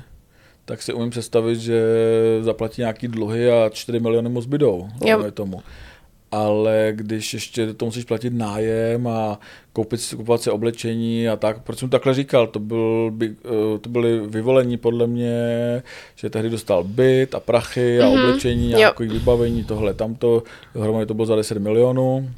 A: tak si umím představit, že zaplatí nějaký dluhy a 4 miliony mu zbydou. Dejme tomu. Ale když ještě to musíš platit nájem a koupit si, kupovat si oblečení a tak, proč jsem takhle říkal, to, byl, by, eh, to byly vyvolení podle mě, že tehdy dostal byt a prachy a
B: Mhm.
A: mm-hmm. oblečení,
B: Jo.
A: nějaké vybavení, tohle, tamto, dohromady to bylo za 10 milionů,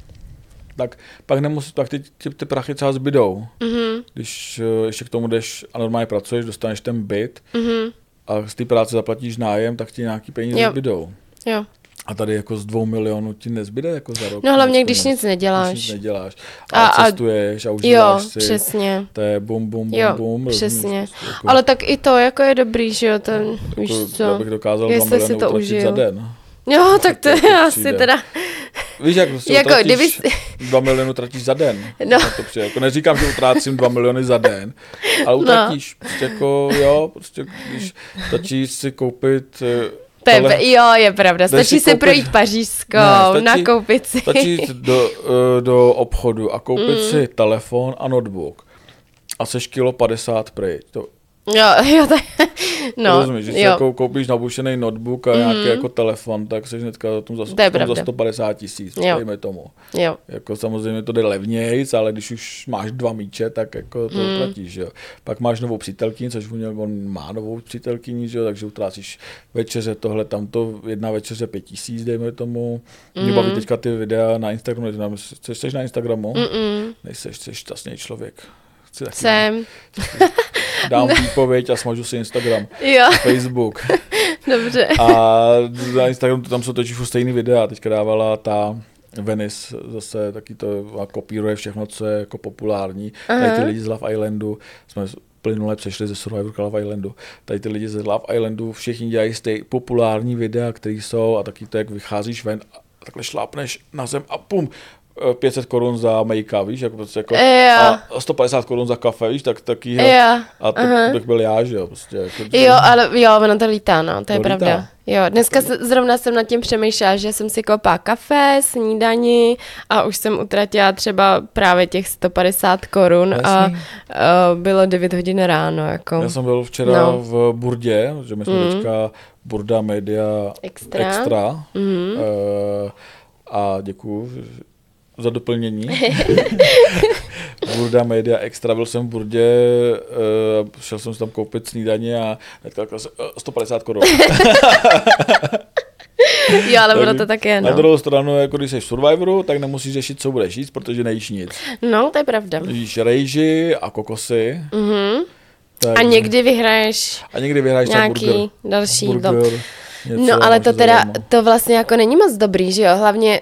A: tak pak nemusíš, pak ty, ty, ty prachy třeba zbydou.
B: Mhm,
A: Když eh, ještě k tomu jdeš a normálně pracuješ, dostaneš ten byt
B: mhm,
A: a z té práce zaplatíš nájem, tak ti nějaký peníze
B: Jo.
A: zbydou.
B: jo.
A: A tady jako z dvou milionů ti nezbyde jako za rok.
B: No hlavně, když nic neděláš.
A: Když nic neděláš. A,
B: A-
A: cestuješ a
B: Jo,
A: užíváš si.
B: přesně.
A: To je bum, bum, bum,
B: Jo,
A: bum.
B: přesně.
A: Prostě Jako,
B: Ale tak i to jako je dobrý, že jo, to víš
A: jako,
B: co.
A: Já bych dokázal dva miliony utratit za den.
B: Jo, tak to
A: to
B: je asi teda,
A: Víš, jak prostě
B: Jako,
A: jako,
B: kdyby
A: utratíš dva miliony utratíš za den.
B: No.
A: To přijde. Jako neříkám, že utrácím dva miliony za den, ale utratíš. No. Prostě jako, jo, prostě když stačí si koupit eh,
B: to je,
A: tele-
B: jo, je pravda, stačí
A: si
B: si
A: koupit-
B: projít pařížskou,
A: Ne, stačí-
B: nakoupit si.
A: Stačí jít do, eh, do obchodu a koupit
B: Mm.
A: si telefon a notebook. A seš kilo 50 pryč. To,
B: Jo, jo, tak, no,
A: rozumíš, že si
B: jo,
A: jako koupíš nabušený notebook a nějaký jako telefon, tak seš hnedka za, tom za,
B: To
A: tom za
B: pravda.
A: 150 tisíc, dejme tomu.
B: jo,
A: Jako samozřejmě to jde levnějc, ale když už máš dva míče, tak jako to mm. platíš, jo. Pak máš novou přítelkyni, což on, on má novou přítelkyni, že jo, takže utrácíš večeře, tohle, tamto, jedna večeře pět tisíc, dejme tomu. Mě
B: Hmm.
A: baví teďka ty videa na Instagramu, neznám, jsi, jsi na Instagramu?
B: mm,
A: Nejseš, jsi šťastný člověk. Chci taky
B: jsem,
A: dám výpověď a smažu si Instagram,
B: jo,
A: Facebook.
B: Dobře.
A: A na Instagramu tam jsou točí stejný videa. Teďka dávala ta Venice zase taky to a kopíruje všechno, co je jako populární. Tady ty lidi z Love Islandu, jsme plynule přešli ze Survivor Love Islandu. Tady ty lidi ze Love Islandu všichni dělají stej populární videa, které jsou a taky to, jak vycházíš ven a takhle šlápneš na zem a pum, 500 korun za make víš, jako prostě jako,
B: Jo.
A: a 150 korun za kafe, víš, tak taky,
B: Jo,
A: a to,
B: aha.
A: to bych byl já, že jo, prostě. Jako,
B: Jo, ale jo, ono to lítá, no, to je
A: To lítá.
B: pravda. Jo, dneska se, zrovna jsem nad tím přemýšlela, že jsem si koupila kafe, snídani a už jsem utratila třeba právě těch 150 korun a
A: Jasný.
B: uh, bylo 9 hodin ráno, jako.
A: Já jsem byl včera
B: No.
A: v Burdě, že my jsme mm. teďka Burda Media
B: Extra.
A: Extra mm. uh, a děkuju za doplnění. Burda Media Extra, byl jsem v Burdě, uh, šel jsem si tam koupit snídaně a hnedka takhle se- eh, 150 korun.
B: Jo, ale ono to tak je,
A: Na
B: no.
A: druhou stranu, jako když jsi v Survivoru, tak nemusíš řešit, co budeš jíst, protože nejíš nic.
B: No, to je pravda.
A: Jíš rejži a kokosy.
B: Mhm.
A: Tak,
B: A někdy vyhraješ
A: a někdy vyhraješ
B: nějaký
A: burger.
B: další
A: burger něco,
B: No ale to teda,
A: zadarmo.
B: to vlastně jako není moc dobrý, že jo? Hlavně,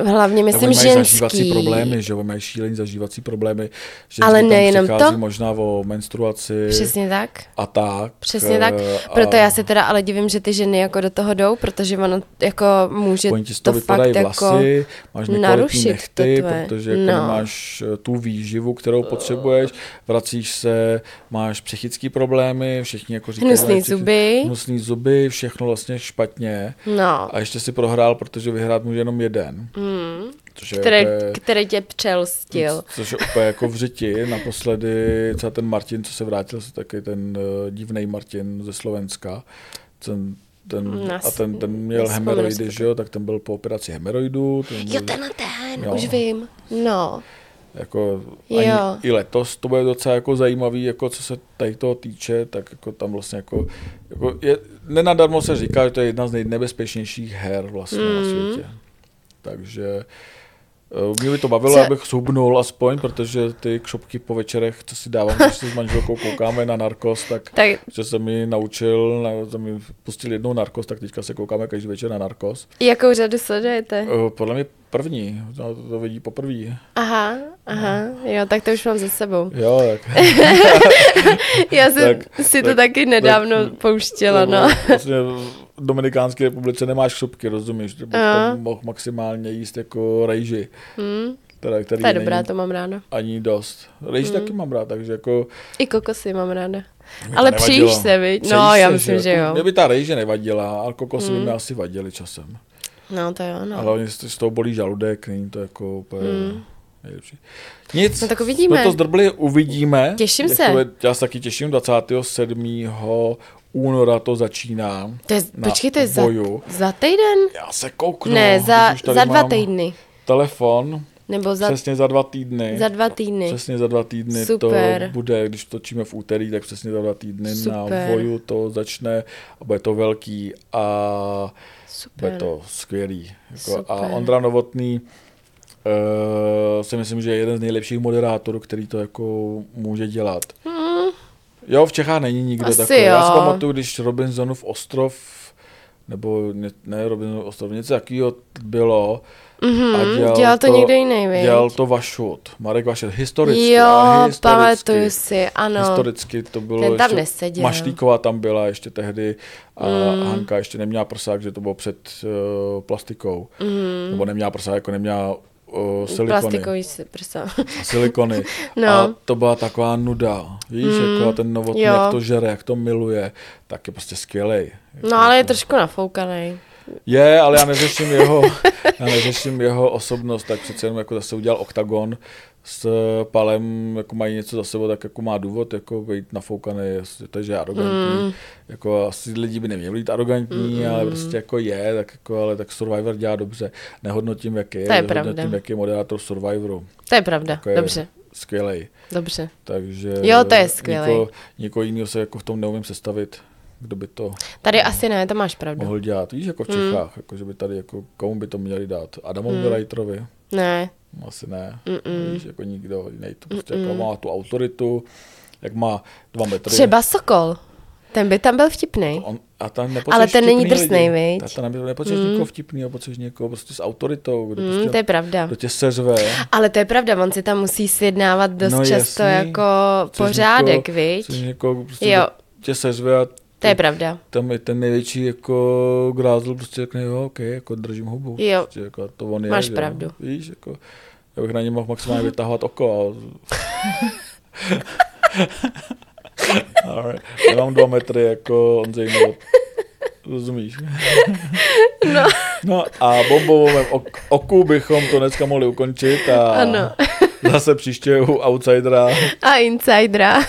B: uh, hlavně myslím
A: Oni mají zažívací
B: ženský.
A: problémy, že jo, mají šílený zažívací problémy. Že
B: Ale nejenom to.
A: možná o menstruaci
B: Přesně tak.
A: a tak.
B: Přesně tak.
A: eh,
B: Proto
A: a
B: já se teda ale divím, že ty ženy jako do toho jdou, protože ono jako může
A: Oni ti
B: to fakt jako...
A: vlasy, máš nekvalitní
B: narušit
A: nechty, protože jako
B: No.
A: nemáš eh, tu výživu, kterou potřebuješ, vracíš se, máš psychické problémy, všichni jako říkají,
B: Hnusný zuby.
A: hnusný zuby, všechno vlastně špatně.
B: No,
A: A ještě si prohrál, protože vyhrát může jenom jeden.
B: mm,
A: Což je
B: který,
A: úplně-
B: který tě přelstil.
A: Což je úplně jako v řiti. Naposledy třeba ten Martin, co se vrátil, se taky ten uh, divný Martin ze Slovenska. Ten, ten,
B: Nas-
A: a ten, ten měl hemeroidy, že jo, tak ten byl po operaci hemeroidů. Ten byl,
B: Jo, tenhle ten,
A: Jo.
B: už vím. No,
A: jako
B: Jo.
A: ani, i letos to bude docela jako zajímavý, jako co se tady toho týče, tak jako tam vlastně jako, jako je, nenadarmo se říká, že to je jedna z nejnebezpečnějších her vlastně mm. na světě. Takže eh, mě by to bavilo,
B: Co-
A: abych subnul aspoň, protože ty kšopky po večerech, co si dávám, když si s manželkou koukáme na narkos, tak
B: tak
A: že jsem mi naučil, na, mi pustil jednou narkos, tak teďka se koukáme každý večer na narkos.
B: jakou řadu sledujete?
A: Eh, Podle mě první, to, to vidí poprvé.
B: Aha, aha, jo, tak to už mám ze sebou.
A: Jo, tak.
B: Já jsem
A: Tak-
B: si to
A: tak-
B: taky nedávno
A: tak-
B: pouštěla, no.
A: Vlastně v Dominikánské republice nemáš křupky, rozumíš? Že tam mohl maximálně jíst jako rejži,
B: Hmm,
A: teda, který
B: to je dobrá, to mám ráda.
A: ani dost. Rejži taky mám rád, takže jako...
B: I kokosy mám ráda. Ale přijíš se, viď? No, já myslím, že
A: jako-
B: jo.
A: Mě by ta rejže nevadila, ale kokosy by
B: Hmm.
A: mi asi vadily časem.
B: No, to jo,
A: No.
B: no.
A: Ale oni z toho bolí žaludek, není to jako úplně nejlepší. Nic,
B: No tak uvidíme.
A: jsme to zdrbli, uvidíme.
B: Těším se.
A: To, bude- já se taky těším, 27. února to začíná.
B: To je,
A: na
B: počkej, to je za,
A: boju.
B: za týden?
A: Já se kouknu.
B: ne, za, za dva
A: mám
B: týdny.
A: Telefon,
B: Nebo za,
A: přesně za dva týdny.
B: za dva týdny.
A: Přesně za dva týdny
B: Super.
A: to bude, když točíme v úterý, tak přesně za dva týdny na
B: Super.
A: Voju to začne a bude to velký a bude
B: Super.
A: to skvělý. Jako, a
B: Super.
A: Ondra Novotný uh, si myslím, že je jeden z nejlepších moderátorů, který to jako může dělat.
B: Hmm,
A: Jo, v Čechách není nikdo
B: Asi
A: takový. Já si
B: jo.
A: pamatuju, když Robinsonův ostrov, nebo ne, ne Robinsonův ostrov, něco takového bylo.
B: Mhm,
A: a dělal,
B: dělal to někdo jiný, viď?
A: Dělal to Vašut, Marek Vašut, historicky.
B: Jo,
A: historicky,
B: pamatuju si, ano.
A: Historicky to bylo,
B: Ten tam
A: ještě-
B: neseděl.
A: Mašlíková tam byla ještě tehdy a
B: Mm.
A: Hanka ještě neměla prsák, že to bylo před uh, plastikou.
B: Mm,
A: Nebo neměla prsák, jako neměla uh, silikony.
B: plastikový si prsa.
A: silikony.
B: No.
A: A to byla taková nuda. Víš,
B: Mm,
A: jako ten novotný,
B: jo.
A: jak to žere, jak to miluje, tak je prostě skvělej.
B: No ale je trošku nafoukaný.
A: Je, ale já neřeším jeho, já neřeším jeho osobnost, tak přece jenom jako zase udělal oktagon s Palem, jako mají něco za sebou, tak jako má důvod jako být nafoukaný, jestli to, že je arrogantní.
B: Mm.
A: Jako asi lidi by neměli být arrogantní,
B: Mm.
A: ale prostě jako je, tak jako, ale tak Survivor dělá dobře. Nehodnotím, jak je,
B: To je
A: nehodnotím,
B: pravda.
A: jak je moderátor Survivoru.
B: To je pravda,
A: Jako je
B: dobře,
A: Skvělej.
B: dobře.
A: Takže
B: Jo, to je skvělej.
A: Niko, nikoho jiného se jako v tom neumím sestavit, kdo by to
B: Tady asi ne, to máš pravdu.
A: mohl dělat. Víš, jako v
B: Mm.
A: Čechách, jako že by tady, jako komu by to měli dát? Adamovi
B: Mm.
A: mm. Reiterovi?
B: Ne,
A: Asi ne.
B: Mm-mm.
A: Víš, jako nikdo jiný. To prostě jako má tu autoritu, jak má dva metry.
B: třeba Sokol. Ten by tam byl vtipný.
A: On, a tam
B: Ale ten není
A: lidi.
B: viď?
A: Ta, ta nepo- nepotřebuješ mm. někoho vtipného, potřebuješ někoho prostě s autoritou, kdo,
B: Mm,
A: prostě,
B: to je pravda.
A: kdo tě seřve.
B: Ale to je pravda, on si tam musí sjednávat dost
A: No
B: často
A: jasný.
B: jako pořádek,
A: někoho,
B: viď?
A: Někoho, prostě
B: Jo.
A: tě seřve a
B: To je pravda.
A: tam je ten největší jako grázl, prostě řekne, jo, ok, jako držím hubu.
B: Jo.
A: Prostě, jako, to on je,
B: Máš
A: že jo.
B: pravdu.
A: Víš, jako, já bych na něm mohl maximálně vytahovat oko. A... Ale já mám dva metry jako Ondřej Novot. Rozumíš?
B: No.
A: No a bombovém ok- oku bychom to dneska mohli ukončit a
B: Ano.
A: zase příště u Outsidera
B: A insidera.